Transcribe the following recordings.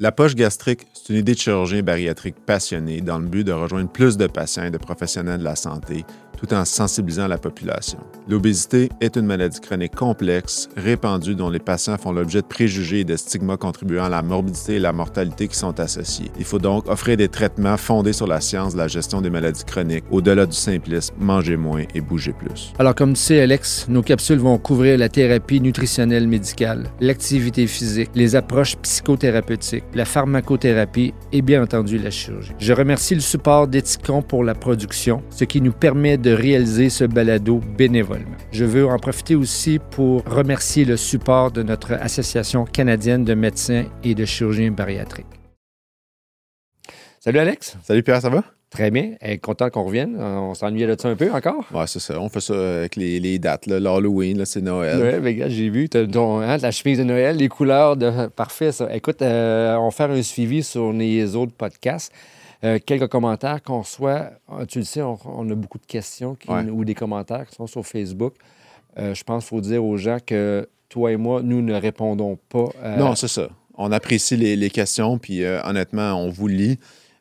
La poche gastrique, c'est une idée de chirurgien bariatrique passionné dans le but de rejoindre plus de patients et de professionnels de la santé tout en sensibilisant la population. L'obésité est une maladie chronique complexe, répandue, dont les patients font l'objet de préjugés et de stigmas contribuant à la morbidité et la mortalité qui sont associés. Il faut donc offrir des traitements fondés sur la science de la gestion des maladies chroniques, au-delà du simplisme, manger moins et bouger plus. Alors, comme tu Alex, nos capsules vont couvrir la thérapie nutritionnelle médicale, l'activité physique, les approches psychothérapeutiques, la pharmacothérapie et bien entendu la chirurgie. Je remercie le support d'Ethicon pour la production, ce qui nous permet de réaliser ce balado bénévolement. Je veux en profiter aussi pour remercier le support de notre Association canadienne de médecins et de chirurgiens bariatriques. Salut Alex. Salut Pierre, ça va? Très bien. Et content qu'on revienne. On s'ennuyait de ça un peu encore? Oui, c'est ça. On fait ça avec les, dates. L'Halloween, c'est Noël. Oui, mais gars, j'ai vu ton, hein, la chemise de Noël, les couleurs. De... Parfait, ça. Écoute, euh, on va faire un suivi sur les autres podcasts. Euh, quelques commentaires qu'on reçoit. Ah, tu le sais, on, a beaucoup de questions ou des commentaires qui sont sur Facebook. Euh, je pense qu'il faut dire aux gens que toi et moi, nous ne répondons pas. Non, c'est ça. On apprécie les, questions, puis euh, honnêtement, on vous lit.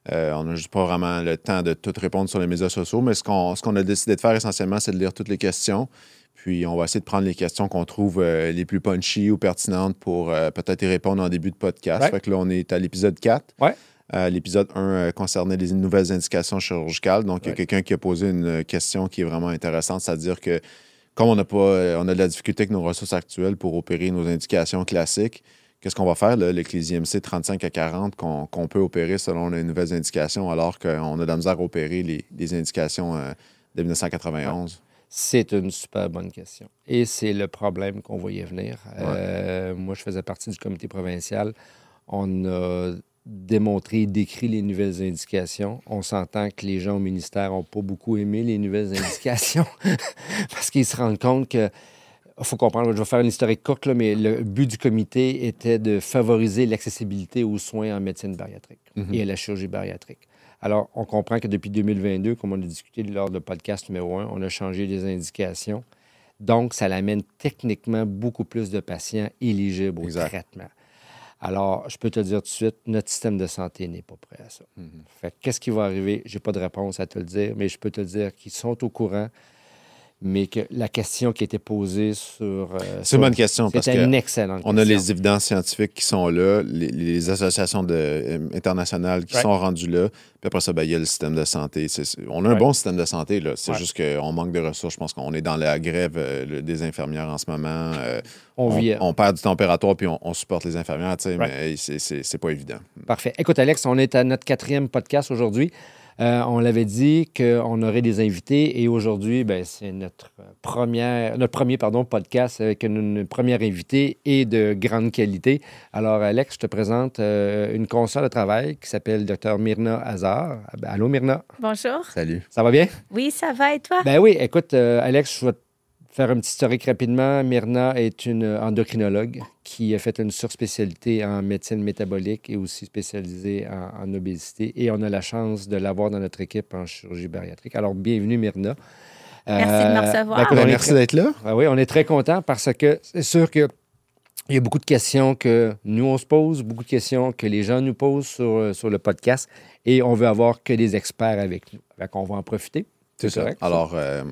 on n'a juste pas vraiment le temps de tout répondre sur les médias sociaux, mais ce qu'on a décidé de faire essentiellement, c'est de lire toutes les questions. Puis on va essayer de prendre les questions qu'on trouve les plus punchy ou pertinentes pour peut-être y répondre en début de podcast. Fait que là, on est à l'épisode 4. Ouais. Euh, l'épisode 1 euh, concernait les nouvelles indications chirurgicales. Donc, il y a quelqu'un qui a posé une question qui est vraiment intéressante, c'est-à-dire que comme on a pas, euh, on a de la difficulté avec nos ressources actuelles pour opérer nos indications classiques, qu'est-ce qu'on va faire, là, MC 35 à 40 qu'on peut opérer selon les nouvelles indications, alors qu'on a de la misère à opérer les, indications de 1991? C'est une super bonne question. Et c'est le problème qu'on voyait venir. moi, je faisais partie du comité provincial. On a démontré, décrit les nouvelles indications. On s'entend que les gens au ministère n'ont pas beaucoup aimé les nouvelles indications parce qu'ils se rendent compte que il faut comprendre, je vais faire une historique courte, mais le but du comité était de favoriser l'accessibilité aux soins en médecine bariatrique mhm. et à la chirurgie bariatrique. Alors, on comprend que depuis 2022, comme on a discuté lors du podcast numéro 1, on a changé les indications. Donc, ça l'amène techniquement beaucoup plus de patients éligibles au traitement. Alors, je peux te dire tout de suite, notre système de santé n'est pas prêt à ça. Mhm. Fait qu'est-ce qui va arriver? Je n'ai pas de réponse à te le dire, mais je peux te dire qu'ils sont au courant mais que la question qui été posée sur. Euh, c'est une bonne question parce que une excellente on a les évidences scientifiques qui sont là, les, associations de, euh, internationales qui sont rendues là. Puis après ça, ben, il y a le système de santé. on a un bon système de santé, là. C'est juste qu'on manque de ressources. Je pense qu'on est dans la grève euh, des infirmières en ce moment. on, vit, on, perd du température puis on, supporte les infirmières, mais c'est pas évident. Parfait. Écoute, Alex, on est à notre quatrième podcast aujourd'hui. Euh, on l'avait dit qu'on aurait des invités et aujourd'hui, ben, c'est notre, première, notre premier pardon, podcast avec une, première invitée et de grande qualité. Alors, Alex, je te présente euh, une consoeur de travail qui s'appelle Dr. Myrna Hazard. Allô, Myrna? Bonjour. Salut. Ça va bien? Oui, ça va et toi? Ben oui, écoute, euh, Alex, je vais faire un petit historique rapidement. Myrna est une endocrinologue qui a fait une surspécialité en médecine métabolique et aussi spécialisée en, obésité. Et on a la chance de l'avoir dans notre équipe en chirurgie bariatrique. Alors, bienvenue, Myrna. Merci de me euh, recevoir. merci d'être là. Ah oui, on est très content parce que c'est sûr que il y a beaucoup de questions que nous, on se pose, beaucoup de questions que les gens nous posent sur, sur le podcast et on veut avoir que des experts avec nous. On va en profiter. C'est ça. Alors, euh,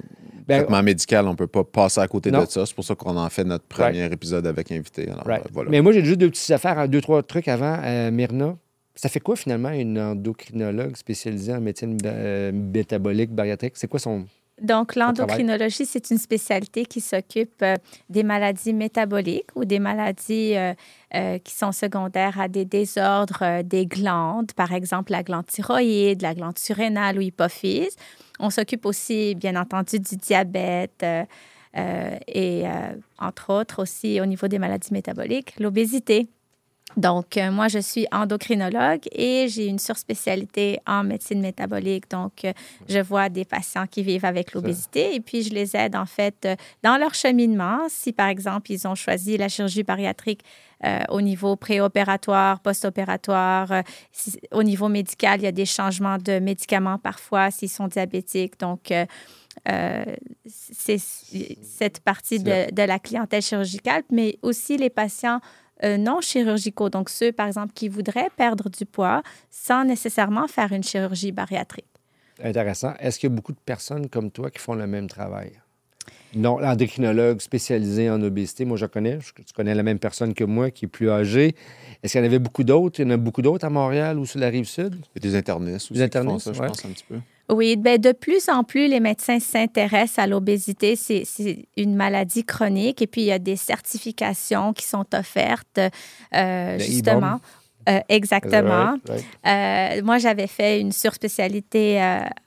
ben, traitement médical, on ne peut pas passer à côté de ça. C'est pour ça qu'on en fait notre premier épisode avec invité. Euh, Mais moi, j'ai juste deux petites affaires, hein, deux, trois trucs avant. Euh, Myrna, ça fait quoi finalement une endocrinologue spécialisée en médecine euh, métabolique, bariatrique? C'est quoi son, donc, l'endocrinologie, c'est une spécialité qui s'occupe des maladies métaboliques ou des maladies qui sont secondaires à des désordres des glandes, par exemple la glande thyroïde, la glande surrénale ou hypophyse. On s'occupe aussi, bien entendu, du diabète euh, euh, et, euh, entre autres, aussi au niveau des maladies métaboliques, l'obésité. Donc, moi, je suis endocrinologue et j'ai une surspécialité en médecine métabolique. Donc, je vois des patients qui vivent avec l'obésité et puis je les aide en fait dans leur cheminement. Si, par exemple, ils ont choisi la chirurgie bariatrique euh, au niveau préopératoire, post-opératoire. Euh, au niveau médical, il y a des changements de médicaments parfois s'ils sont diabétiques. Donc, euh, c'est cette partie de, de, la clientèle chirurgicale, mais aussi les patients euh, non chirurgicaux. Donc, ceux, par exemple, qui voudraient perdre du poids sans nécessairement faire une chirurgie bariatrique. Intéressant. Est-ce qu'il y a beaucoup de personnes comme toi qui font le même travail? Non, l'endocrinologue spécialisé en obésité, moi je connais, tu connais la même personne que moi qui est plus âgée. Est-ce qu'il y en avait beaucoup d'autres? Il y en a beaucoup d'autres à Montréal ou sur la rive sud? Il y a des internistes aussi des internistes, qui font ça, je pense, un petit peu. Oui, bien, de plus en plus, les médecins s'intéressent à l'obésité. C'est une maladie chronique et puis il y a des certifications qui sont offertes, euh, justement. Euh, exactement. Euh, moi, j'avais fait une surspécialité,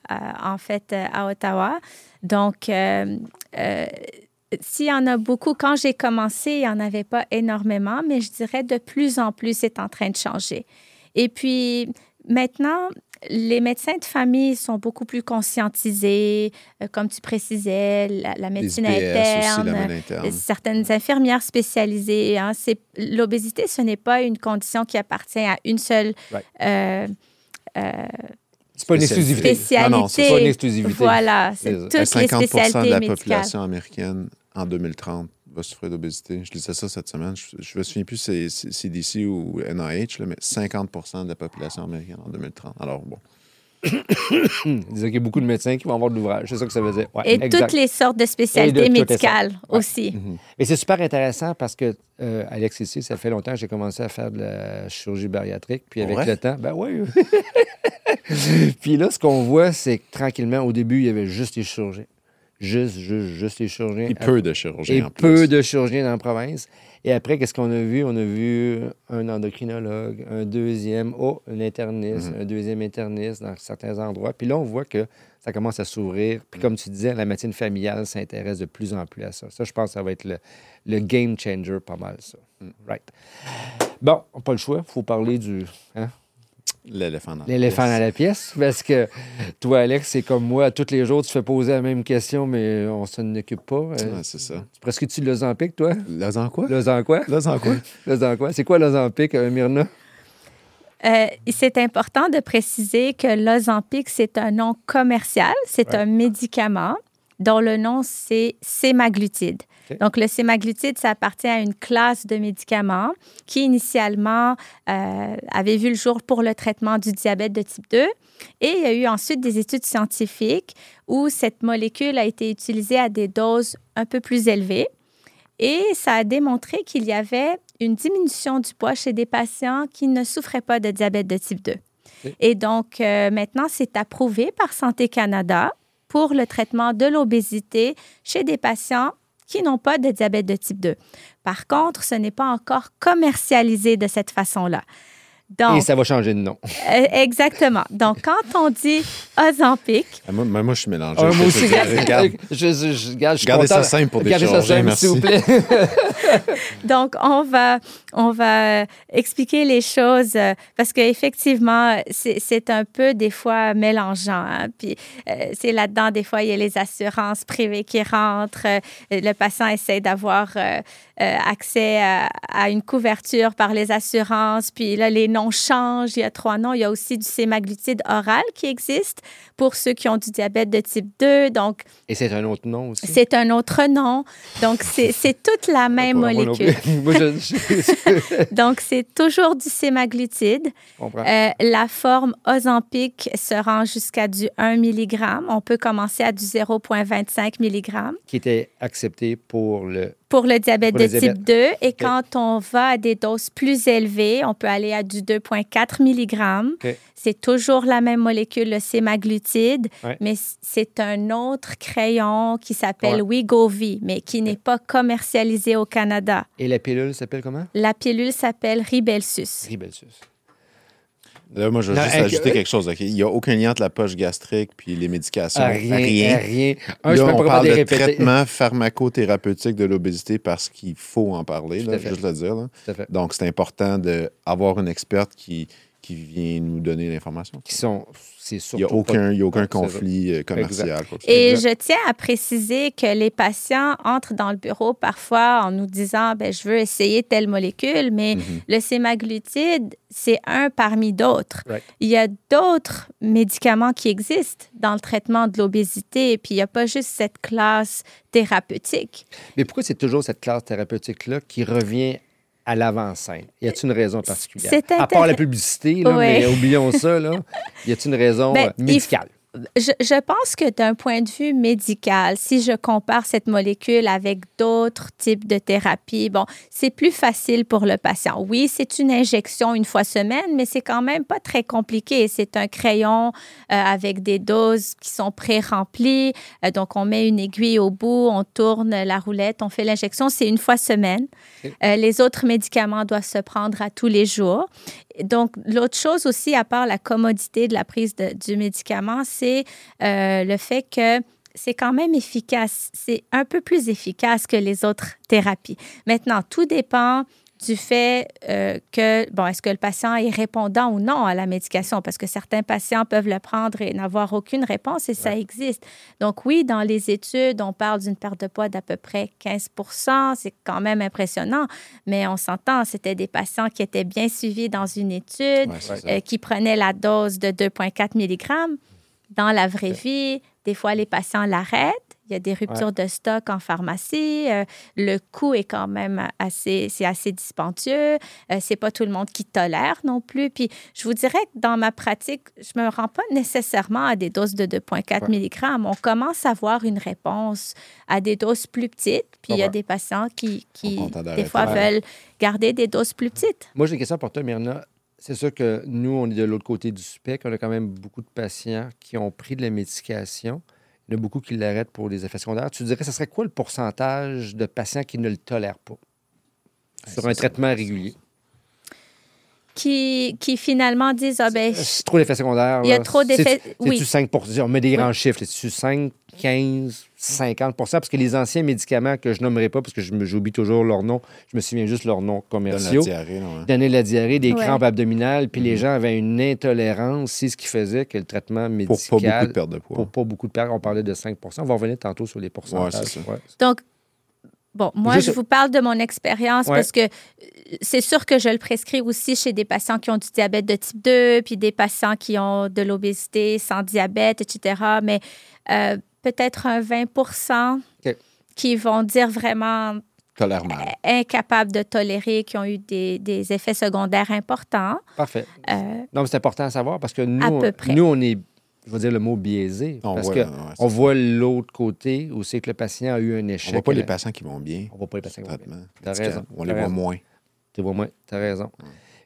en fait, à Ottawa. Donc, s'il y en a beaucoup, quand j'ai commencé, il n'y en avait pas énormément, mais je dirais de plus en plus, c'est en train de changer. Et puis, maintenant, les médecins de famille sont beaucoup plus conscientisés, euh, comme tu précisais, la, médecine interne, euh, certaines infirmières spécialisées. Hein, l'obésité, ce n'est pas une condition qui appartient à une seule. Euh, c'est pas une exclusivité. Spécialité. Non, non, c'est pas une exclusivité. Voilà, c'est toutes les spécialités de la population américaine en 2030 va souffrir d'obésité. Je lisais ça cette semaine. Je ne me souviens plus si c'est CDC ou NIH, mais 50% de la population américaine en 2030. Alors, bon. Il y a beaucoup de médecins qui vont avoir de l'ouvrage. C'est ça que ça veut dire. et toutes les sortes de spécialités médicales aussi. Mhm. Et c'est super intéressant parce que, euh, Alex, ici, ça fait longtemps que j'ai commencé à faire de la chirurgie bariatrique. Puis avec le temps, ben oui. puis là, ce qu'on voit, c'est que tranquillement, au début, il y avait juste les chirurgiens juste, juste, juste les chirurgiens. Et peu de chirurgiens. Et en peu de chirurgiens dans la province. Et après, qu'est-ce qu'on a vu? On a vu un endocrinologue, un deuxième, oh, un interniste, mhm. un deuxième interniste dans certains endroits. Puis là, on voit que ça commence à s'ouvrir. Puis comme tu disais, la médecine familiale s'intéresse de plus en plus à ça. Ça, je pense que ça va être le, le game changer pas mal, ça. Mm. Right. Bon, pas le choix. Il faut parler du... Hein? L'éléphant dans, L'éléphant dans la pièce. Parce que toi, Alex, c'est comme moi. Tous les jours, tu fais poser la même question, mais on s'en occupe pas. Euh, c'est ça. Presque tu l'ozampique, toi? L'ozan quoi? L'ozan quoi? L'ozan quoi? L'ozan quoi? C'est quoi l'ozampique, euh, Myrna? Euh, c'est important de préciser que l'Ozempic, c'est un nom commercial, c'est un médicament dont le nom, c'est sémaglutide. Donc, le sémaglutide, ça appartient à une classe de médicaments qui, initialement, euh, avait vu le jour pour le traitement du diabète de type 2. Et il y a eu ensuite des études scientifiques où cette molécule a été utilisée à des doses un peu plus élevées. Et ça a démontré qu'il y avait une diminution du poids chez des patients qui ne souffraient pas de diabète de type 2. Et donc, euh, maintenant, c'est approuvé par Santé Canada pour le traitement de l'obésité chez des patients qui n'ont pas de diabète de type 2. Par contre, ce n'est pas encore commercialisé de cette façon-là. Donc, Et ça va changer de nom. Euh, exactement. Donc, quand on dit Ozempic... Ah, moi, moi, je suis mélangé. Ah, moi aussi, regarde, je, je, Gardez ça simple pour des Gardez ça simple, s'il vous plaît. Donc, on va, on va expliquer les choses euh, parce qu'effectivement, c'est un peu des fois mélangeant. Hein. Puis, euh, c'est là-dedans, des fois, il y a les assurances privées qui rentrent. le patient essaie d'avoir accès à, à, une couverture par les assurances. Puis là, les noms changent. Il y a trois noms. Il y a aussi du sémaglutide oral qui existe pour ceux qui ont du diabète de type 2. Donc, Et c'est un autre nom aussi? C'est un autre nom. Donc, c'est toute la même molécule. Donc, c'est toujours du sémaglutide. Euh, la forme Ozempic se rend jusqu'à du 1 mg. On peut commencer à du 0,25 mg. Qui était accepté pour le pour le diabète de type 2. Et quand on va à des doses plus élevées, on peut aller à du 2,4 mg. C'est toujours la même molécule, le sémaglutide, mais c'est un autre crayon qui s'appelle Wegovy, mais qui n'est pas commercialisé au Canada. Et la pilule s'appelle comment? La pilule s'appelle Ribelsus. Ribelsus. Là, moi, je vais juste ajouter quelque chose. Il n'y a aucun lien entre la poche gastrique puis les médications. Ah, rien. rien. on parle de traitement pharmacothérapeutique de l'obésité parce qu'il faut en parler, là, juste le dire. Donc, c'est important d'avoir une experte qui, qui vient nous donner l'information. Qui sont, il n'y a aucun, a aucun conflit euh, commercial. Et je tiens à préciser que les patients entrent dans le bureau parfois en nous disant ben, je veux essayer telle molécule, mais mm-hmm. le sémaglutide, c'est un parmi d'autres. Il y a d'autres médicaments qui existent dans le traitement de l'obésité, et puis il n'y a pas juste cette classe thérapeutique. Mais pourquoi c'est toujours cette classe thérapeutique-là qui revient à l'avant-scène? Y a-t-il une raison particulière? À part la publicité, là, mais oublions ça, là. Y a-t-il une raison ben, médicale? Je, pense que d'un point de vue médical, si je compare cette molécule avec d'autres types de thérapies, bon, c'est plus facile pour le patient. Oui, c'est une injection une fois semaine, mais c'est quand même pas très compliqué. C'est un crayon euh, avec des doses qui sont pré-remplies. Euh, donc, on met une aiguille au bout, on tourne la roulette, on fait l'injection. C'est une fois semaine. Euh, les autres médicaments doivent se prendre à tous les jours. Donc, l'autre chose aussi, à part la commodité de la prise du médicament, c'est euh, le fait que c'est quand même efficace. C'est un peu plus efficace que les autres thérapies. Maintenant, tout dépend du fait euh, que, bon, est-ce que le patient est répondant ou non à la médication? Parce que certains patients peuvent le prendre et n'avoir aucune réponse et ça existe. Donc oui, dans les études, on parle d'une perte de poids d'à peu près 15 C'est quand même impressionnant, mais on s'entend, c'était des patients qui étaient bien suivis dans une étude, euh, qui prenaient la dose de 2,4 mg. Dans la vraie vie, des fois, les patients l'arrêtent il y a des ruptures de stock en pharmacie. Euh, le coût est quand même assez, c'est assez dispendieux. Euh, c'est pas tout le monde qui tolère non plus. Puis je vous dirais que dans ma pratique, je me rends pas nécessairement à des doses de 2,4 mg. On commence à voir une réponse à des doses plus petites. Puis il y a des patients qui, qui des fois, veulent garder des doses plus petites. Moi, j'ai une question pour toi, Myrna. C'est sûr que nous, on est de l'autre côté du spectre. On a quand même beaucoup de patients qui ont pris de la médication. Il y en a beaucoup qui l'arrêtent pour les effets secondaires. Tu dirais, ce serait quoi le pourcentage de patients qui ne le tolèrent pas sur un traitement régulier? Qui, qui, finalement disent ah ben c'est trop d'effets secondaires. Il y a trop d'effets. Oui. C'est-tu 5 On met des grands chiffres. C'est-tu 5, 15, 50 Parce que les anciens médicaments que je nommerai pas, parce que j'oublie toujours leur nom, je me souviens juste leur nom commerciaux. Donner la diarrhée, Donner la diarrhée, des crampes abdominales, puis les mm-hmm. gens avaient une intolérance. C'est ce qui faisait que le traitement médical. Pour pas beaucoup de perte de poids. Pour pas beaucoup de perte. On parlait de 5 On va revenir tantôt sur les pourcentages. Donc, Bon, moi, je vous parle de mon expérience parce que c'est sûr que je le prescris aussi chez des patients qui ont du diabète de type 2, puis des patients qui ont de l'obésité sans diabète, etc. Mais euh, peut-être un 20% qui vont dire vraiment incapables de tolérer, qui ont eu des, des effets secondaires importants. Parfait. Euh, non, mais c'est important à savoir parce que nous, nous on est je vais dire le mot biaisé. parce qu'on on voit l'autre côté où c'est que le patient a eu un échec. On voit pas les patients qui vont bien. On voit pas les patients qui vont bien. Raison. On les voit moins. Tu vois moins. Tu as raison.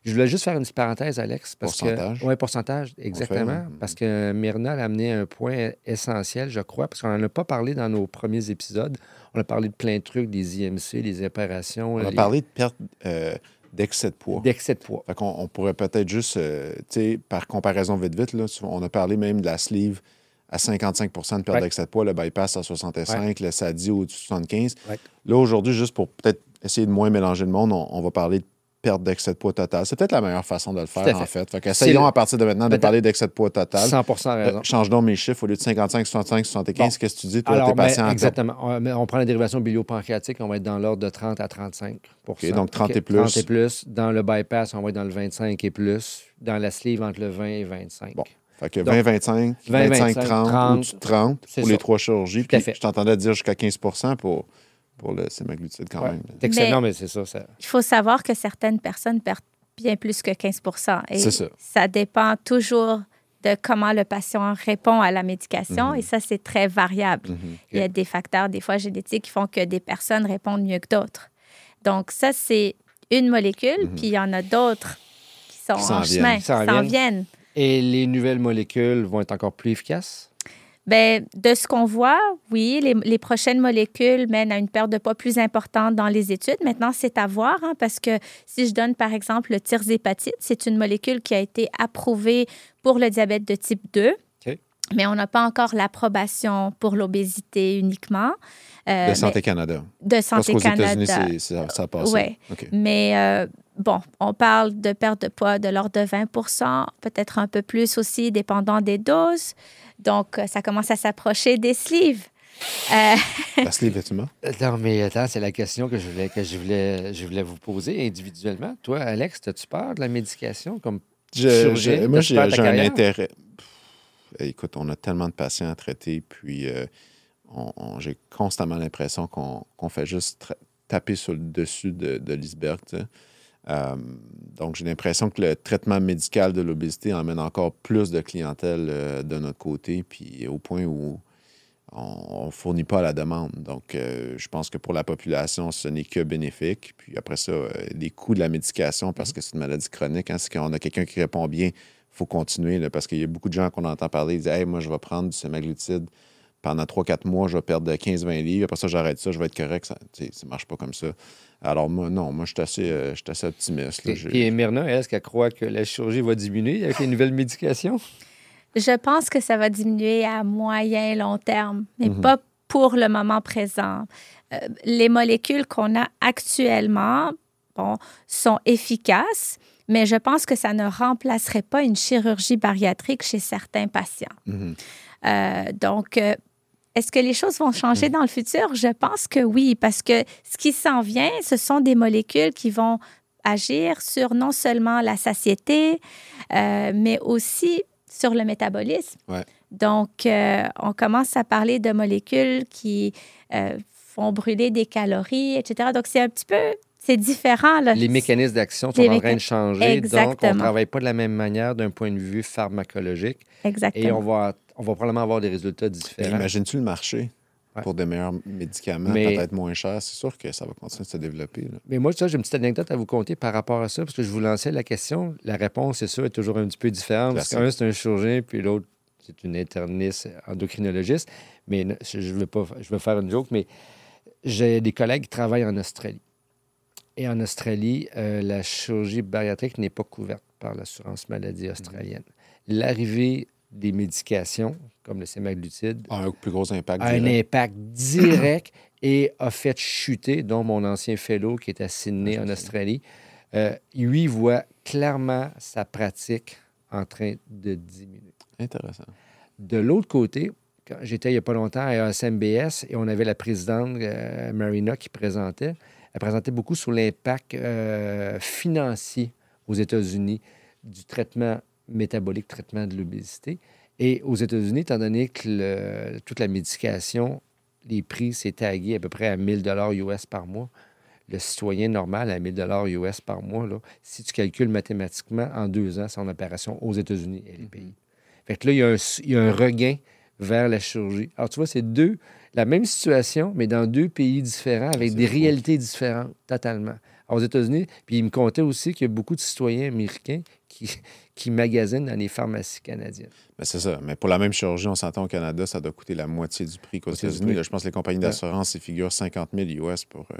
Je voulais juste faire une petite parenthèse, Alex. Parce pourcentage. Oui, pourcentage, exactement. Parce que Myrna a amené un point essentiel, je crois, parce qu'on n'en a pas parlé dans nos premiers épisodes. On a parlé de plein de trucs, des IMC, des opérations. On a parlé de perte euh, d'excès de poids. D'excès de poids. Fait on, pourrait peut-être juste, euh, tu sais, par comparaison vite, vite, là, on a parlé même de la sleeve à 55% de perte d'excès de poids, le bypass à 65, le SADI au-dessus de 75. Là, aujourd'hui, juste pour peut-être essayer de moins mélanger le monde, on va parler de perte d'excès de poids total. C'est peut-être la meilleure façon de le faire, en fait. fait essayons à partir de maintenant de parler d'excès de poids total. 100% raison. Euh, change donc mes chiffres. Au lieu de 55, 65, 75, qu'est-ce que tu dis, toi, tes patients? Exactement. On, prend la dérivation biliopancréatique, on va être dans l'ordre de 30 à 35 donc 30 et plus. 30 et plus. Dans le bypass, on va être dans le 25 et plus. Dans la sleeve, entre le 20 et 25. Bon. Fait que 20, 25, 25, 30, ou 30 pour les trois chirurgies. Puis je t'entendais dire jusqu'à 15% pour pour le sémaglutide quand même. excellent, mais, c'est ça, Il faut savoir que certaines personnes perdent bien plus que 15 C'est ça. Ça dépend toujours de comment le patient répond à la médication mhm. et ça, c'est très variable. Mhm. Il y a des facteurs, des fois génétiques, qui font que des personnes répondent mieux que d'autres. Donc, ça, c'est une molécule, mhm. puis il y en a d'autres qui sont en chemin, qui s'en viennent. Et les nouvelles molécules vont être encore plus efficaces? Bien, de ce qu'on voit, oui, les, prochaines molécules mènent à une perte de poids plus importante dans les études. Maintenant, c'est à voir, hein, parce que si je donne par exemple le tirzépatide, c'est une molécule qui a été approuvée pour le diabète de type 2. Mais on n'a pas encore l'approbation pour l'obésité uniquement. Euh, de Santé Canada. De Santé Parce Canada. États-Unis, ça, passe. Oui. Mais euh, bon, on parle de perte de poids de l'ordre de 20 peut-être un peu plus aussi, dépendant des doses. Donc, euh, ça commence à s'approcher des sleeves. Euh... La sleeve est Non, mais attends, c'est la question que je voulais, que je voulais, je voulais vous poser individuellement. Toi, Alex, as-tu peur de la médication comme je, Moi, j'ai un intérêt. écoute, on a tellement de patients à traiter, puis euh, j'ai constamment l'impression qu'on fait juste taper sur le dessus de, de l'iceberg. Euh, donc, j'ai l'impression que le traitement médical de l'obésité emmène encore plus de clientèle euh, de notre côté, puis au point où on ne fournit pas la demande. Donc, euh, je pense que pour la population, ce n'est que bénéfique. Puis après ça, les coûts de la médication, parce que c'est une maladie chronique, hein, c'est qu'on a quelqu'un qui répond bien, il faut continuer, parce qu'il y a beaucoup de gens qu'on entend parler, ils disent Hey, moi, je vais prendre du semaglutide pendant 3-4 mois, je vais perdre 15-20 livres. Après ça, j'arrête ça, je vais être correct. Ça ne marche pas comme ça. Alors, moi, non, moi, je suis assez, euh, assez, optimiste. et, Myrna, est-ce qu'elle croit que la chirurgie va diminuer avec les nouvelles médications? Je pense que ça va diminuer à moyen et long terme, mais mhm. pas pour le moment présent. Euh, les molécules qu'on a actuellement bon, sont efficaces, mais je pense que ça ne remplacerait pas une chirurgie bariatrique chez certains patients. Mhm. Euh, donc, est-ce que les choses vont changer mm. dans le futur? Je pense que oui, parce que ce qui s'en vient, ce sont des molécules qui vont agir sur non seulement la satiété, euh, mais aussi sur le métabolisme. Donc, euh, on commence à parler de molécules qui euh, font brûler des calories, etc. Donc, c'est un petit peu c'est différent. Là. Les mécanismes d'action sont en train de changer. Exactement. Donc, on ne travaille pas de la même manière d'un point de vue pharmacologique. Exactement. Et on va on va probablement avoir des résultats différents. Imagines-tu le marché pour des meilleurs médicaments, peut-être moins chers? C'est sûr que ça va continuer de se développer. Mais moi, j'ai une petite anecdote à vous conter par rapport à ça, parce que je vous lançais la question. La réponse, c'est sûr, est toujours un petit peu différente. Parce qu'un, c'est un chirurgien, puis l'autre, c'est une interniste endocrinologiste. Mais je veux, pas, je veux faire une joke, mais j'ai des collègues qui travaillent en Australie. Et en Australie, euh, la chirurgie bariatrique n'est pas couverte par l'assurance maladie australienne. L'arrivée des médications, comme le semaglutide, a un plus gros impact. A un impact direct et a fait chuter, dont mon ancien fellow qui est à Sydney, en Australie, euh, lui voit clairement sa pratique en train de diminuer. Intéressant. De l'autre côté, j'étais il n'y a pas longtemps à SMBS et on avait la présidente euh, Marina qui présentait. Elle présentait beaucoup sur l'impact euh, financier aux États-Unis du traitement métabolique, traitement de l'obésité. Et aux États-Unis, étant donné que toute la médication, les prix s'est tagué à peu près à 1000 dollars US par mois, le citoyen normal à 1000 dollars US par mois, là, si tu calcules mathématiquement, en deux ans, son opération aux États-Unis et les mm-hmm. pays. Fait que là, il y, a un, il y, a un, regain vers la chirurgie. Alors, tu vois, c'est deux, la même situation, mais dans deux pays différents, avec des réalités différentes, totalement. aux États-Unis, puis il me comptait aussi qu'il y a beaucoup de citoyens américains qui, qui magasinent dans les pharmacies canadiennes. Ben, c'est ça. Mais pour la même chirurgie, on s'entend au Canada, ça doit coûter la moitié du prix qu'aux États-Unis. Je pense que les compagnies d'assurance, ils figurent 50 000 US pour. Euh,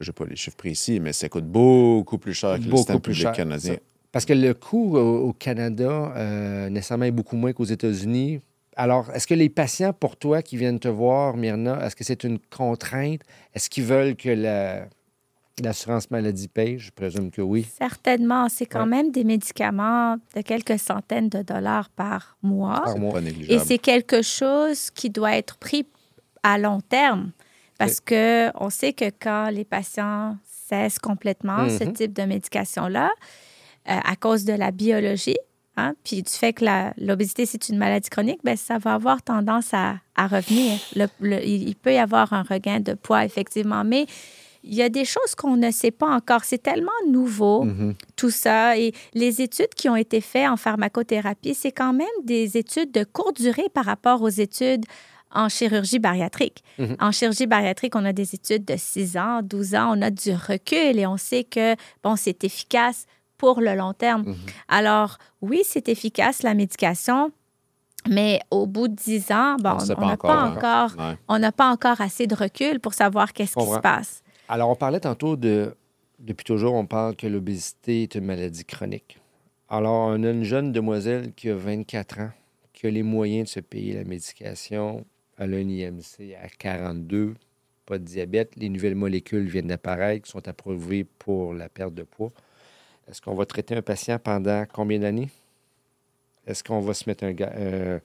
je n'ai pas les chiffres précis, mais ça coûte beaucoup plus cher que le système public canadien. Parce que le coût au, Canada, euh, nécessairement, est beaucoup moins qu'aux États-Unis. Alors, est-ce que les patients, pour toi, qui viennent te voir, Myrna, est-ce que c'est une contrainte? Est-ce qu'ils veulent que la, L'assurance maladie paye, je présume que oui. Certainement. C'est quand même des médicaments de quelques centaines de dollars par mois. Par mois. Et c'est quelque chose qui doit être pris à long terme. Parce que on sait que quand les patients cessent complètement ce mm-hmm. type de médication-là, euh, à cause de la biologie, hein, puis du fait que l'obésité, c'est une maladie chronique, ben, ça va avoir tendance à, revenir. il peut y avoir un regain de poids, effectivement. Mais il y a des choses qu'on ne sait pas encore. C'est tellement nouveau, mm-hmm. tout ça. Et les études qui ont été faites en pharmacothérapie, c'est quand même des études de courte durée par rapport aux études en chirurgie bariatrique. Mm-hmm. En chirurgie bariatrique, on a des études de 6 ans, 12 ans, on a du recul et on sait que, bon, c'est efficace pour le long terme. Mm-hmm. Alors, oui, c'est efficace, la médication, mais au bout de 10 ans, bon, on n'a pas, encore, on n'a pas encore assez de recul pour savoir qu'est-ce qui se passe. Alors, on parlait tantôt de. Depuis toujours, on parle que l'obésité est une maladie chronique. Alors, on a une jeune demoiselle qui a 24 ans, qui a les moyens de se payer la médication. Elle a un IMC à 42, pas de diabète. Les nouvelles molécules viennent d'apparaître, qui sont approuvées pour la perte de poids. Est-ce qu'on va traiter un patient pendant combien d'années? Est-ce qu'on va se mettre un, euh,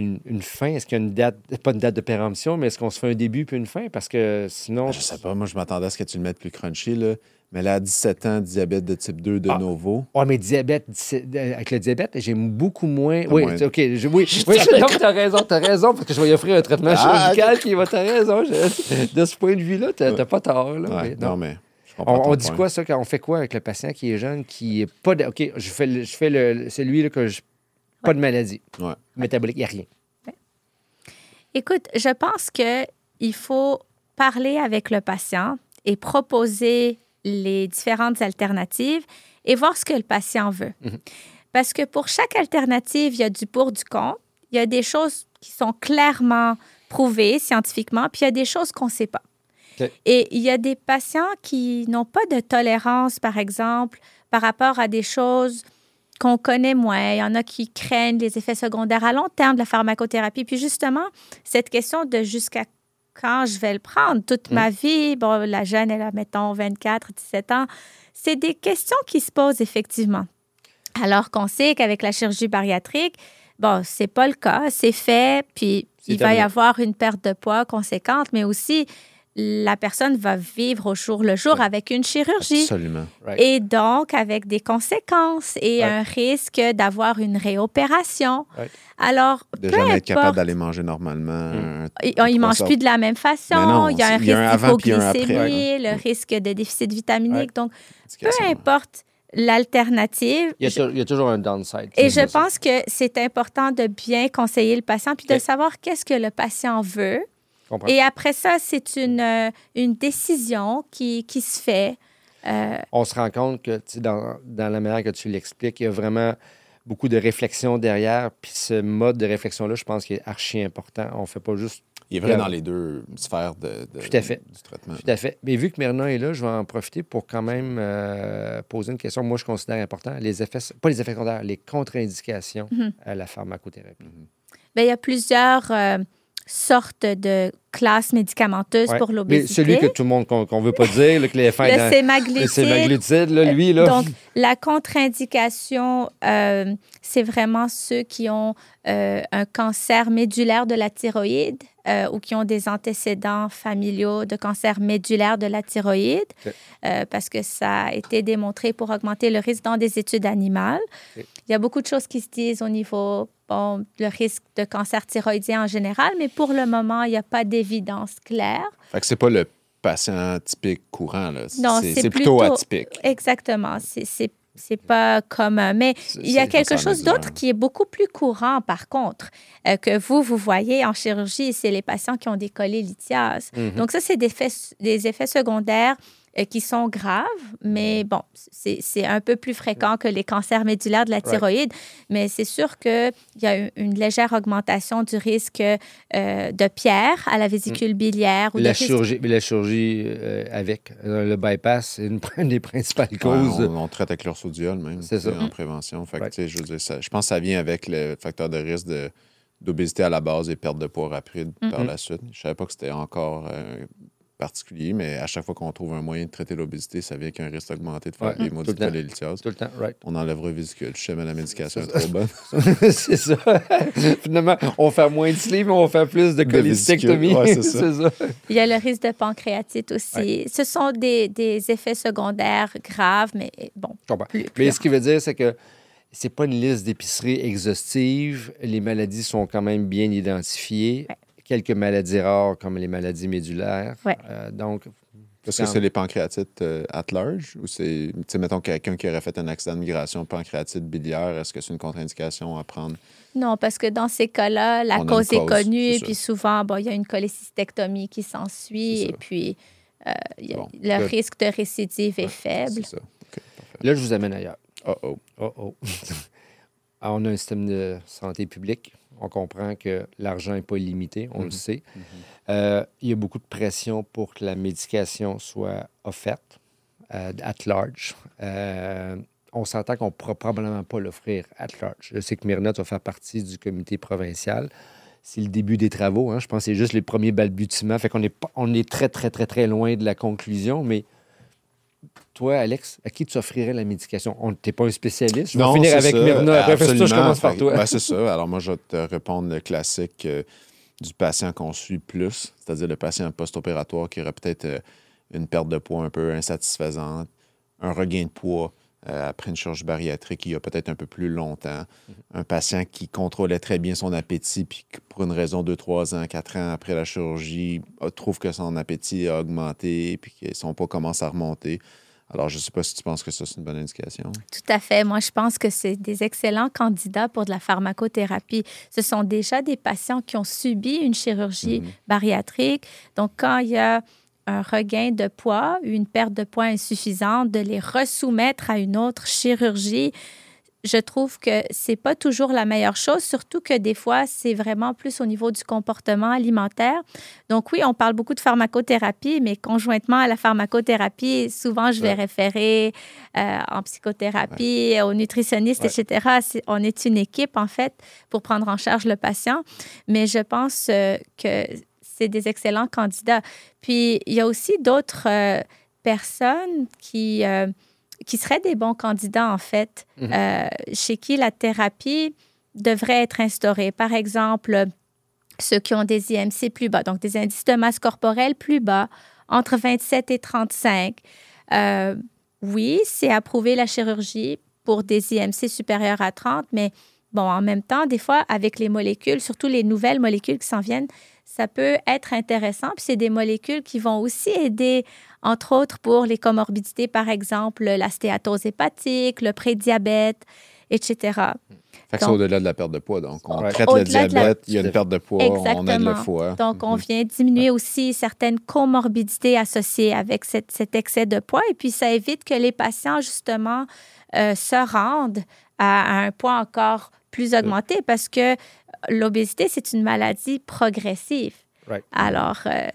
une, fin? Est-ce qu'il y a une date, pas une date de péremption, mais est-ce qu'on se fait un début puis une fin? Parce que sinon. Je sais pas, moi je m'attendais à ce que tu le mettes plus crunchy. Là. Mais là, à 17 ans, diabète de type 2 de Ah. novo. Oui, mais diabète, euh, avec le diabète, j'ai beaucoup moins. Oui, moins- OK. Je, oui, oui je- non, t'as raison, t'as raison, parce que je vais y offrir un traitement Ah, chirurgical qui va. T'as raison. je- de ce point de vue-là, t'as t'as pas tort. Là, Ouais, mais non. non. mais je On, dit quoi, ça, quand on fait quoi avec le patient qui est jeune, qui est pas de. OK, je fais, le- je fais le, celui là, que je. Pas de maladie Ouais. métabolique, il n'y a rien. Écoute, je pense qu'il faut parler avec le patient et proposer les différentes alternatives et voir ce que le patient veut. Mhm. Parce que pour chaque alternative, il y a du pour, du contre. Il y a des choses qui sont clairement prouvées scientifiquement, puis il y a des choses qu'on ne sait pas. Et il y a des patients qui n'ont pas de tolérance, par exemple, par rapport à des choses qu'on connaît moins. Il y en a qui craignent les effets secondaires à long terme de la pharmacothérapie. Puis justement, cette question de jusqu'à quand je vais le prendre, toute ma vie, bon, la jeune, elle a, mettons, 24, 17 ans, c'est des questions qui se posent effectivement. Alors qu'on sait qu'avec la chirurgie bariatrique, bon, c'est pas le cas, c'est fait, puis il va y avoir une perte de poids conséquente, mais aussi la personne va vivre au jour le jour avec une chirurgie. Absolument. Right. Et donc, avec des conséquences et un risque d'avoir une réopération. Alors, De peu jamais être capable importe, d'aller manger normalement. Mm. un- ne mange sortes. plus de la même façon. Non, il y a un risque d'hypoglycémie, le risque de déficit vitaminique. Donc, peu importe l'alternative. Il il y a toujours un downside. Et je pense que c'est important de bien conseiller le patient puis de savoir qu'est-ce que le patient veut. Et après ça, c'est une, euh, une décision qui, qui se fait. Euh, on se rend compte que dans, dans la manière que tu l'expliques, il y a vraiment beaucoup de réflexion derrière. Puis ce mode de réflexion-là, je pense qu'il est archi important. On ne fait pas juste Il est vrai dans les deux sphères de, de- Tout à fait. du traitement. Tout à fait. Mais vu que Myrna est là, je vais en profiter pour quand même euh, poser une question. Moi, je considère important les effets, pas les effets secondaires, les contre-indications Mhm. à la pharmacothérapie. ben, il y a plusieurs euh, sortes de classes médicamenteuses Ouais. pour l'obésité. celui que tout le monde qu'on ne veut pas dire, les fins le sémaglutide. le sémaglutide, là, lui, là. Donc, la contre-indication, euh, c'est vraiment ceux qui ont euh, un cancer médulaire de la thyroïde euh, ou qui ont des antécédents familiaux de cancer médulaire de la thyroïde, euh, parce que ça a été démontré pour augmenter le risque dans des études animales. Il y a beaucoup de choses qui se disent au niveau, bon, le risque de cancer thyroïdien en général, mais pour le moment, il n'y a pas d'évidence claire. Fait que c'est pas le patient typique courant. Là. Non, c'est c'est c'est plutôt, plutôt- atypique. Exactement. C'est- C'est pas commun. Mais C'est- il y a quelque chose d'autre qui est beaucoup plus courant, par contre, euh, que vous, vous voyez en chirurgie, c'est les patients qui ont des cholélithiases. Mhm. Donc, ça, c'est des, effets- des effets secondaires euh, qui sont graves, mais bon, c'est c'est un peu plus fréquent que les cancers médulaires de la thyroïde. Mais c'est sûr qu'il y a une- une légère augmentation du risque euh, de pierre à la vésicule biliaire ou La chirurgie, mais la chirurgie euh, avec euh, le bypass, c'est une, une des principales Ouais, causes. on, on traite avec l'ursodiol même C'est ça. en prévention. Fait Right. je, veux dire, ça- je pense que ça vient avec le facteur de risque de- d'obésité à la base et perte de poids rapide par Mhm. la suite. Je savais pas que c'était encore euh, particulier, mais à chaque fois qu'on trouve un moyen de traiter l'obésité, ça vient avec un risque augmenté de faire Ouais, des cholélithiases. Tout le temps, right. On enlèvera le vésicule. Je sais, mais la médication est trop bonne. c'est ça. Finalement, on fait moins de sleeve, mais on fait plus de cholécystectomie. ouais, c'est ça. Il y a le risque de pancréatite aussi. Ce sont des, des effets secondaires graves, mais bon. Je comprends. plus- Mais ce qui veut dire, c'est que c'est pas une liste d'épicerie exhaustive. Les maladies sont quand même bien identifiées. Ouais. Quelques maladies rares, comme les maladies médulaires. Ouais. Euh, donc, Est-ce que c'est les pancréatites euh, at large ou c'est, mettons, quelqu'un qui aurait fait un accident de migration pancréatite biliaire, est-ce que c'est une contre-indication à prendre? Non, parce que dans ces cas-là, la cause est connue, c'est et puis souvent, bon, il y a une cholécystectomie qui s'ensuit, et puis euh, Bon. le risque de récidive est Ouais, faible. Ça. Là, je vous amène ailleurs. Oh, oh. Oh, oh. On a un système de santé publique. On comprend que l'argent n'est pas illimité, on le Mhm. sait. Euh, il y a beaucoup de pression pour que la médication soit offerte euh, at large. Euh, on s'entend qu'on ne pourra probablement pas l'offrir at large. Je sais que Myrna va faire partie du comité provincial. C'est le début des travaux. hein. Je pense que c'est juste les premiers balbutiements. Fait qu'on est, pas- on est très, très, très, très loin de la conclusion. Mais toi, Alex, à qui tu offrirais la médication? On n'es pas un spécialiste. Je vais finir avec ça. Myrna. Après, toi, je commence par toi. ben, c'est ça. Alors, moi, je vais te répondre le classique euh, du patient qu'on suit plus, c'est-à-dire le patient post-opératoire qui aurait peut-être euh, une perte de poids un peu insatisfaisante, un regain de poids après une chirurgie bariatrique il y a peut-être un peu plus longtemps. Mm-hmm. Un patient qui contrôlait très bien son appétit, puis pour une raison de 3 ans, 4 ans après la chirurgie, trouve que son appétit a augmenté, puis que son poids commence à remonter. Alors, je ne sais pas si tu penses que ça, c'est une bonne indication. Tout à fait. Moi, je pense que c'est des excellents candidats pour de la pharmacothérapie. Ce sont déjà des patients qui ont subi une chirurgie mm-hmm. bariatrique. Donc, quand il y a un regain de poids, une perte de poids insuffisante, de les resoumettre à une autre chirurgie, je trouve que c'est pas toujours la meilleure chose, surtout que des fois, c'est vraiment plus au niveau du comportement alimentaire. Donc oui, on parle beaucoup de pharmacothérapie, mais conjointement à la pharmacothérapie, souvent, je vais référer euh, en psychothérapie, au nutritionniste, etc. On est une équipe, en fait, pour prendre en charge le patient. Mais je pense euh, que c'est des excellents candidats. Puis, il y a aussi d'autres euh, personnes qui qui seraient des bons candidats, en fait, mhm. euh, chez qui la thérapie devrait être instaurée. Par exemple, ceux qui ont des IMC plus bas, donc des indices de masse corporelle plus bas, entre 27 et 35. Euh, oui, c'est approuvé la chirurgie pour des IMC supérieurs à 30, mais bon, en même temps, des fois, avec les molécules, surtout les nouvelles molécules qui s'en viennent, ça peut être intéressant. Puis c'est des molécules qui vont aussi aider, entre autres, pour les comorbidités, par exemple, la stéatose hépatique, le prédiabète, etc. Fait que c'est au-delà de la perte de poids. Donc, on traite le diabète, il y a une perte de poids, on aide le foie. Donc, on mhm. vient diminuer aussi certaines comorbidités associées avec cet excès de poids. Et puis, ça évite que les patients, justement, euh, se rendent à, un poids encore plus augmenté parce que l'obésité, c'est une maladie progressive. Alors. Euh,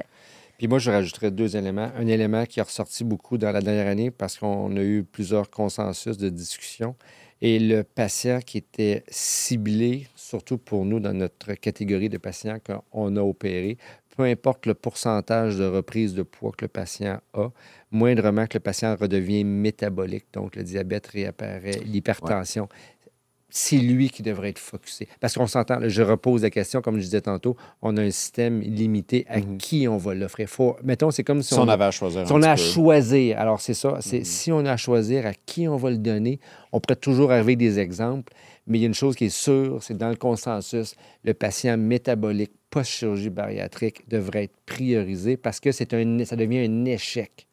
Puis moi, je rajouterais deux éléments. Un élément qui a ressorti beaucoup dans la dernière année parce qu'on a eu plusieurs consensus de discussion. Et le patient qui était ciblé, surtout pour nous dans notre catégorie de patients qu'on a opérés, peu importe le pourcentage de reprise de poids que le patient a, moindrement que le patient redevient métabolique, donc le diabète réapparaît, l'hypertension c'est lui qui devrait être focusé. Parce qu'on s'entend, je repose la question, comme je disais tantôt, on a un système limité à mhm. qui on va l'offrir. mettons, c'est comme si, on, avait à choisir. Si on a à choisir, alors c'est ça, c'est mhm. si on a à choisir à qui on va le donner, on pourrait toujours arriver des exemples, mais il y a une chose qui est sûre, c'est dans le consensus, le patient métabolique post-chirurgie bariatrique devrait être priorisé parce que c'est un, ça devient un échec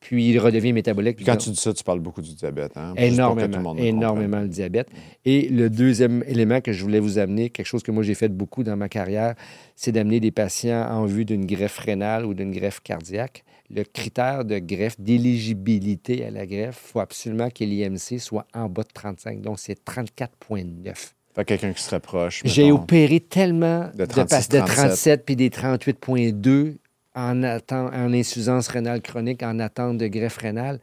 puis il redevient métabolique. quand tu dis ça, tu parles beaucoup du diabète. Hein? Énormément, énormément le diabète. Et le deuxième élément que je voulais vous amener, quelque chose que moi j'ai fait beaucoup dans ma carrière, c'est d'amener des patients en vue d'une greffe rénale ou d'une greffe cardiaque. Le critère de greffe, d'éligibilité à la greffe, il faut absolument que l'IMC soit en bas de 35. Donc, c'est 34,9. Quelqu'un qui se rapproche. J'ai opéré tellement de, de, de 37 puis des 38,2 en, en insuffisance rénale chronique, en attente de greffe rénale.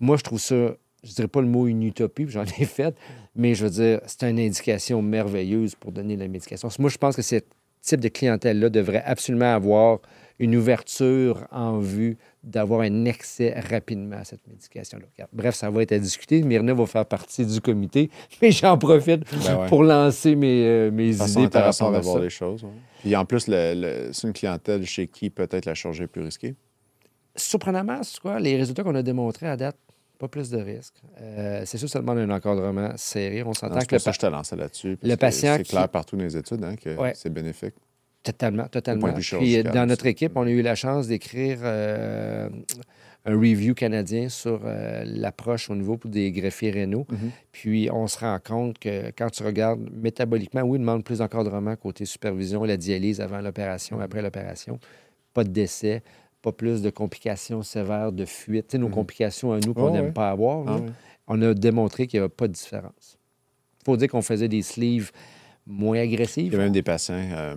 Moi, je trouve ça, je ne dirais pas le mot une utopie, j'en ai fait, mais je veux dire, c'est une indication merveilleuse pour donner la médication. Moi, je pense que ce type de clientèle-là devrait absolument avoir une ouverture en vue d'avoir un accès rapidement à cette médication-là. Bref, ça va être à discuter. Myrna va faire partie du comité, mais j'en profite ben pour lancer mes, euh, mes idées par rapport à ça. les choses. Puis en plus, c'est une clientèle chez qui peut-être la chirurgie est plus risquée. Surprenamment, quoi, les résultats qu'on a démontrés à date, pas plus de risques. Euh, c'est sûr, ça demande un encadrement serré. On s'entend que le ça je te là-dessus. Le patient c'est clair partout dans les études hein, que c'est bénéfique. Totalement, totalement. Puis dans notre équipe, on a eu la chance d'écrire euh, un review canadien sur euh, l'approche au niveau des greffiers rénaux. Mm-hmm. Puis on se rend compte que quand tu regardes métaboliquement, oui, il demande plus d'encadrement côté supervision, la dialyse avant l'opération, mm-hmm. après l'opération. Pas de décès, pas plus de complications sévères de fuite. Tu sais, nos mm-hmm. complications à nous qu'on n'aime pas avoir, ah on a démontré qu'il n'y avait pas de différence. Il faut dire qu'on faisait des sleeves moins agressives. Il y a même des patients euh,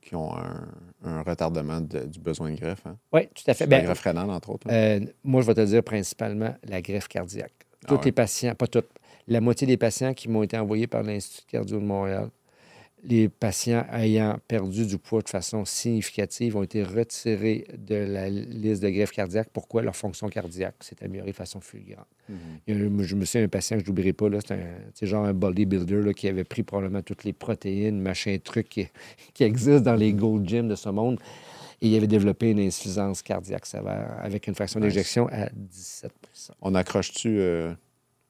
qui ont un, retardement du besoin de greffe. Hein? Oui, tout à fait. la ben, greffe rénale, entre autres. Euh, moi, je vais te dire principalement la greffe cardiaque. Ah Tous les patients, pas toutes, la moitié des patients qui m'ont été envoyés par l'Institut cardio de Montréal les patients ayant perdu du poids de façon significative ont été retirés de la liste de greffe cardiaque. Pourquoi? Leur fonction cardiaque s'est améliorée de façon fulgurante. Mm-hmm. je me souviens d'un patient que je n'oublierai pas, c'est genre un bodybuilder là, qui avait pris probablement toutes les protéines, machin truc qui, qui existent dans les gold gyms de ce monde. Et il avait développé une insuffisance cardiaque sévère avec une fraction d'éjection à 17% On accroche-tu euh,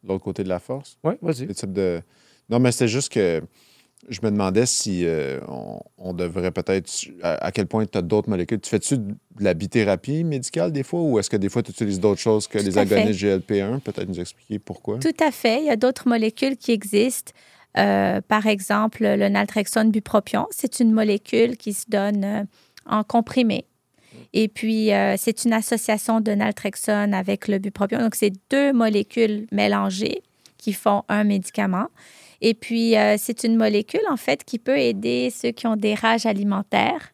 l'autre côté de la force? Oui, vas-y. De... Non, mais c'est juste que je me demandais si euh, on, devrait peut-être. À, quel point tu as d'autres molécules. Tu fais-tu de la bithérapie médicale des fois ou est-ce que des fois tu utilises d'autres choses que les agonistes GLP-1? Peut-être nous expliquer pourquoi. Tout à fait. Il y a d'autres molécules qui existent. Euh, par exemple, le naltrexone bupropion, c'est une molécule qui se donne euh, en comprimé. Et puis, c'est une association de naltrexone avec le bupropion. Donc, c'est deux molécules mélangées qui font un médicament. Et puis, euh, c'est une molécule, en fait, qui peut aider ceux qui ont des rages alimentaires.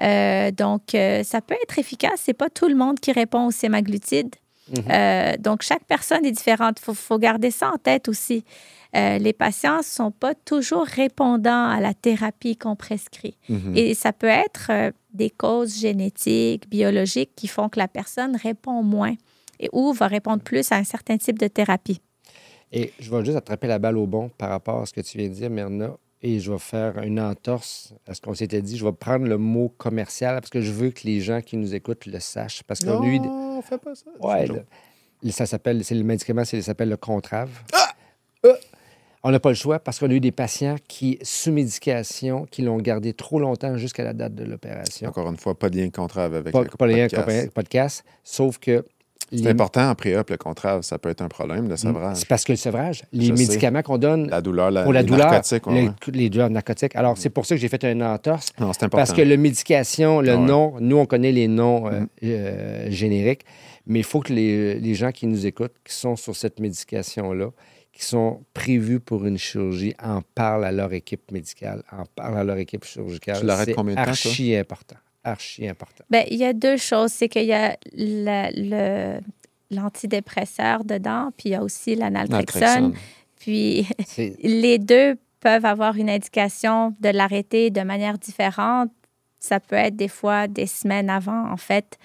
Euh, donc, euh, ça peut être efficace. C'est pas tout le monde qui répond au sémaglutide. Mhm. donc, chaque personne est différente. Il faut, garder ça en tête aussi. les patients ne sont pas toujours répondants à la thérapie qu'on prescrit. Mhm. Et ça peut être des causes génétiques, biologiques qui font que la personne répond moins et ou va répondre plus à un certain type de thérapie. Et je vais juste attraper la balle au bon par rapport à ce que tu viens de dire, Myrna, et je vais faire une entorse à ce qu'on s'était dit. Je vais prendre le mot commercial parce que je veux que les gens qui nous écoutent le sachent. Parce que non, lui. on fait pas ça. Ouais, ça s'appelle, c'est le médicament, ça s'appelle le Contrave. Ah! Euh! On n'a pas le choix parce qu'on a eu des patients qui, sous médication, qui l'ont gardé trop longtemps jusqu'à la date de l'opération. Encore une fois, pas de lien Contrave avec pas, le pas de lien podcast. Sauf que c'est important en pré-op, le contraire, ça peut être un problème, le mm. sevrage. C'est parce que le sevrage, les médicaments qu'on donne la douleur, pour la douleur, narcotique, les, douleurs narcotiques. Alors, c'est pour ça que j'ai fait un entorse. Non, c'est important. Parce que la médication, le nom, nous, on connaît les noms euh, mm. euh, génériques, mais il faut que les, les, gens qui nous écoutent, qui sont sur cette médication-là, qui sont prévus pour une chirurgie, en parlent à leur équipe médicale, en parlent à leur équipe chirurgicale. Tu l'arrêtes combien de temps, archi important archi important? Bien, il y a deux choses. C'est qu'il y a le, l'antidépresseur dedans, puis il y a aussi l'analtrexone. Puis les deux peuvent avoir une indication de l'arrêter de manière différente. Ça peut être des fois des semaines avant, en fait.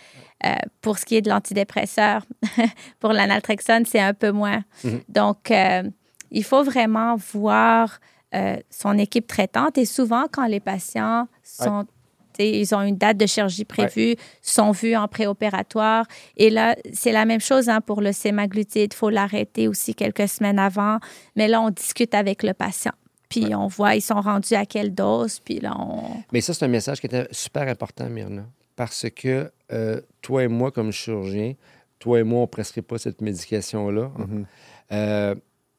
Euh, pour ce qui est de l'antidépresseur, pour l'analtrexone, c'est un peu moins. Mhm. Donc, euh, il faut vraiment voir euh, son équipe traitante. Et souvent, quand les patients sont ils ont une date de chirurgie prévue, sont vus en préopératoire. Et là, c'est la même chose hein, pour le sémaglutide. Il faut l'arrêter aussi quelques semaines avant. Mais là, on discute avec le patient. Puis on voit, ils sont rendus à quelle dose. Puis là, on... Mais ça, c'est un message qui était super important, Myrna. Parce que euh, toi et moi, comme chirurgien, toi et moi, on ne prescrit pas cette médication-là. Mm-hmm. Euh,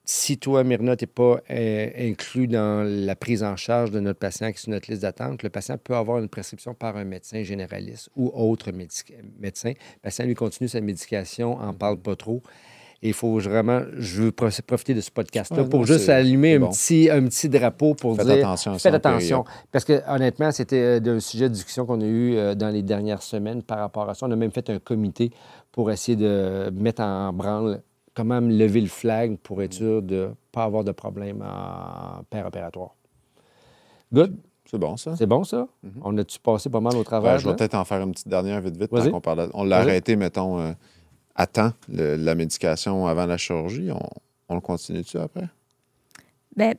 si toi, Myrna, tu n'es pas euh, inclus dans la prise en charge de notre patient qui est sur notre liste d'attente, le patient peut avoir une prescription par un médecin généraliste ou autre médecin. Le patient, lui, continue sa médication, en parle pas trop. Et il faut vraiment, je veux profiter de ce podcast-là pour juste allumer un, petit, un petit drapeau pour faites dire. Attention faites attention. Parce que honnêtement, c'était euh, un sujet de discussion qu'on a eu euh, dans les dernières semaines par rapport à ça. On a même fait un comité pour essayer de mettre en branle comment lever le flag pour être sûr de ne pas avoir de problème en père opératoire. Good? C'est bon, ça. C'est bon, ça? Mhm. On a-tu passé pas mal au travers? je vais peut-être en faire une petite dernière vite, vite. qu'on parle. On l'a arrêté, mettons, euh, à temps, la médication avant la chirurgie. On, le continue-tu après? Bien,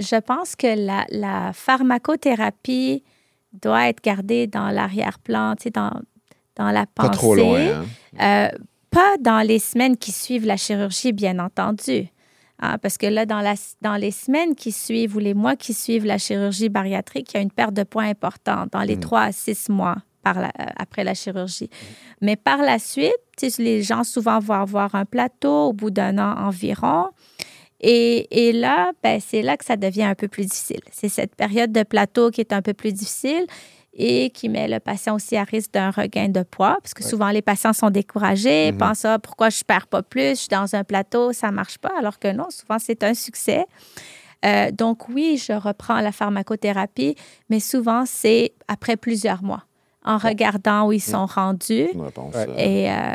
je pense que la, pharmacothérapie doit être gardée dans l'arrière-plan, tu sais, dans, dans la pensée. Pas trop loin. Hein? Euh, pas dans les semaines qui suivent la chirurgie, bien entendu. Ah, parce que là, dans, la, dans les semaines qui suivent ou les mois qui suivent la chirurgie bariatrique, il y a une perte de poids importante dans les mm. trois à six mois par la, euh, après la chirurgie. Mais par la suite, les gens souvent vont avoir un plateau au bout d'un an environ. Et, et là, ben, c'est là que ça devient un peu plus difficile. C'est cette période de plateau qui est un peu plus difficile et qui met le patient aussi à risque d'un regain de poids, parce que souvent les patients sont découragés, mhm. pensent ah, pourquoi je ne perds pas plus, je suis dans un plateau, ça ne marche pas, alors que non, souvent c'est un succès. Euh, donc oui, je reprends la pharmacothérapie, mais souvent c'est après plusieurs mois, en regardant où ils sont rendus. Et euh,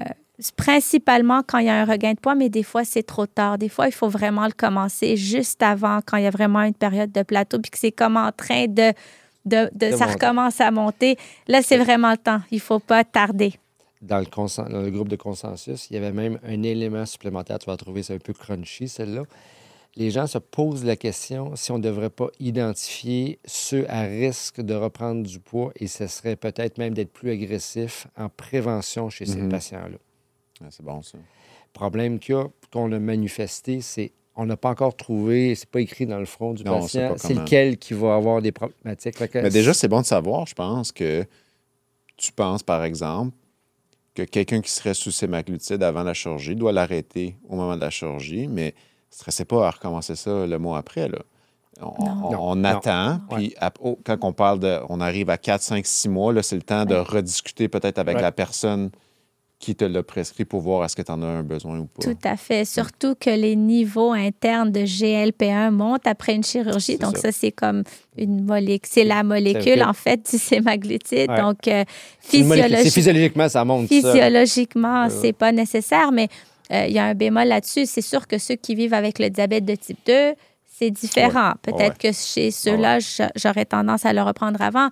principalement quand il y a un regain de poids, mais des fois c'est trop tard. Des fois, il faut vraiment le commencer juste avant, quand il y a vraiment une période de plateau, puis que c'est comme en train de de, ça recommence à monter. Là, c'est vraiment le temps. Il ne faut pas tarder. Dans le, dans le, groupe de consensus, il y avait même un élément supplémentaire. Tu vas trouver, c'est un peu crunchy, celle-là. les gens se posent la question si on ne devrait pas identifier ceux à risque de reprendre du poids et ce serait peut-être même d'être plus agressif en prévention chez ces Mhm. patients-là. c'est bon, ça. Le problème qu'il y a, qu'on a manifesté, c'est on n'a pas encore trouvé, c'est pas écrit dans le front du Non, patient, c'est lequel qui va avoir des problématiques. Que Mais déjà, c'est bon de savoir, je pense, que tu penses, par exemple, que quelqu'un qui serait sous sémaglutide avant la chirurgie doit l'arrêter au moment de la chirurgie, mais ne stressez pas à recommencer ça le mois après. Là. On, Non. on- Non, on non. attend, puis oh, quand on parle de. On arrive à 4, 5, 6 mois, là, c'est le temps de rediscuter peut-être avec Ouais. la personne qui te l'a prescrit pour voir est-ce que tu en as un besoin ou pas. Tout à fait. Surtout que les niveaux internes de GLP-1 montent après une chirurgie. Donc, ça. ça, c'est comme une molécule. C'est la molécule, en fait, du sémaglutide. Ouais. Donc, euh, physiologiquement, ça monte physiologiquement, c'est pas nécessaire, mais euh, il y a un bémol là-dessus. C'est sûr que ceux qui vivent avec le diabète de type 2, c'est différent. Peut-être que chez ceux-là, j'a- j'aurais tendance à le reprendre avant.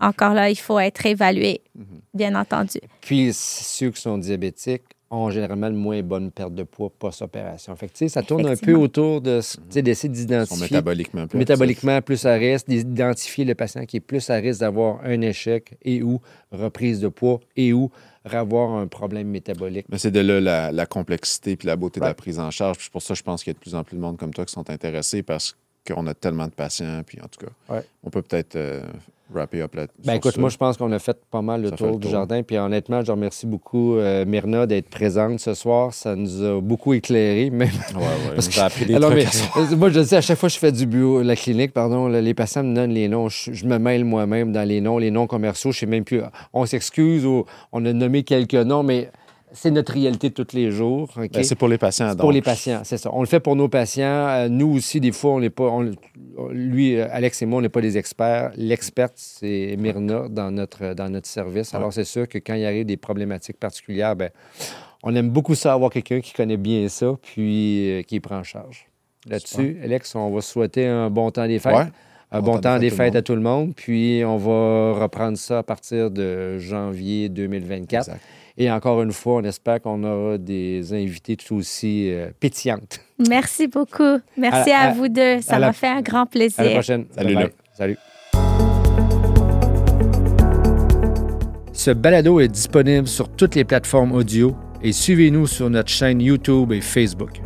Encore là, il faut être évalué, Mhm. bien entendu. Puis ceux qui sont diabétiques ont généralement une moins bonne perte de poids post-opération. Fait que, tu sais, ça tourne un peu autour de, tu sais, d'essayer d'identifier métaboliquement plus métaboliquement plus à risque, d'identifier le patient qui est plus à risque d'avoir un échec et ou reprise de poids et ou avoir un problème métabolique. Mais c'est de là la, la complexité puis la beauté de la prise en charge. Puis c'est pour ça que je pense qu'il y a de plus en plus de monde comme toi qui sont intéressés parce qu'on a tellement de patients. Puis en tout cas, Ouais. on peut peut-être euh, wrapper up là Ben écoute, moi, je pense qu'on a fait pas mal le tour du jardin. Puis honnêtement, je remercie beaucoup euh, Myrna d'être présente ce soir. Ça nous a beaucoup éclairé. Même... Ouais, ouais. Parce que- ça a pris des Alors, trucs mais, euh, moi, je le sais, à chaque fois que je fais du bureau, la clinique, pardon, là, les patients me donnent les noms. Je, je me mêle moi-même dans les noms, les noms commerciaux. Je sais même plus. On s'excuse ou on a nommé quelques noms, mais c'est notre réalité de tous les jours. OK? Ben, c'est pour les patients. Donc. pour les patients, c'est ça. On le fait pour nos patients. Euh, nous aussi, des fois, on n'est pas. on- lui, euh, Alex et moi, on n'est pas des experts. L'experte, c'est Myrna dans notre, dans notre service. Alors, c'est sûr que quand il arrive des problématiques particulières, ben, on aime beaucoup ça avoir quelqu'un qui connaît bien ça, puis euh, qui prend en charge. Là-dessus, Alex, on va souhaiter un bon temps des fêtes. Ouais. Un bon, temps des fêtes à tout le monde. Puis, on va reprendre ça à partir de janvier 2024. Exact. Et encore une fois, on espère qu'on aura des invités tout aussi euh, pétillantes. Merci beaucoup. Merci À- à, à- vous deux. Ça m'a fait un grand À la plaisir. prochaine. Salut. Luc. Salut. Ce balado est disponible sur toutes les plateformes audio et suivez-nous sur notre chaîne YouTube et Facebook.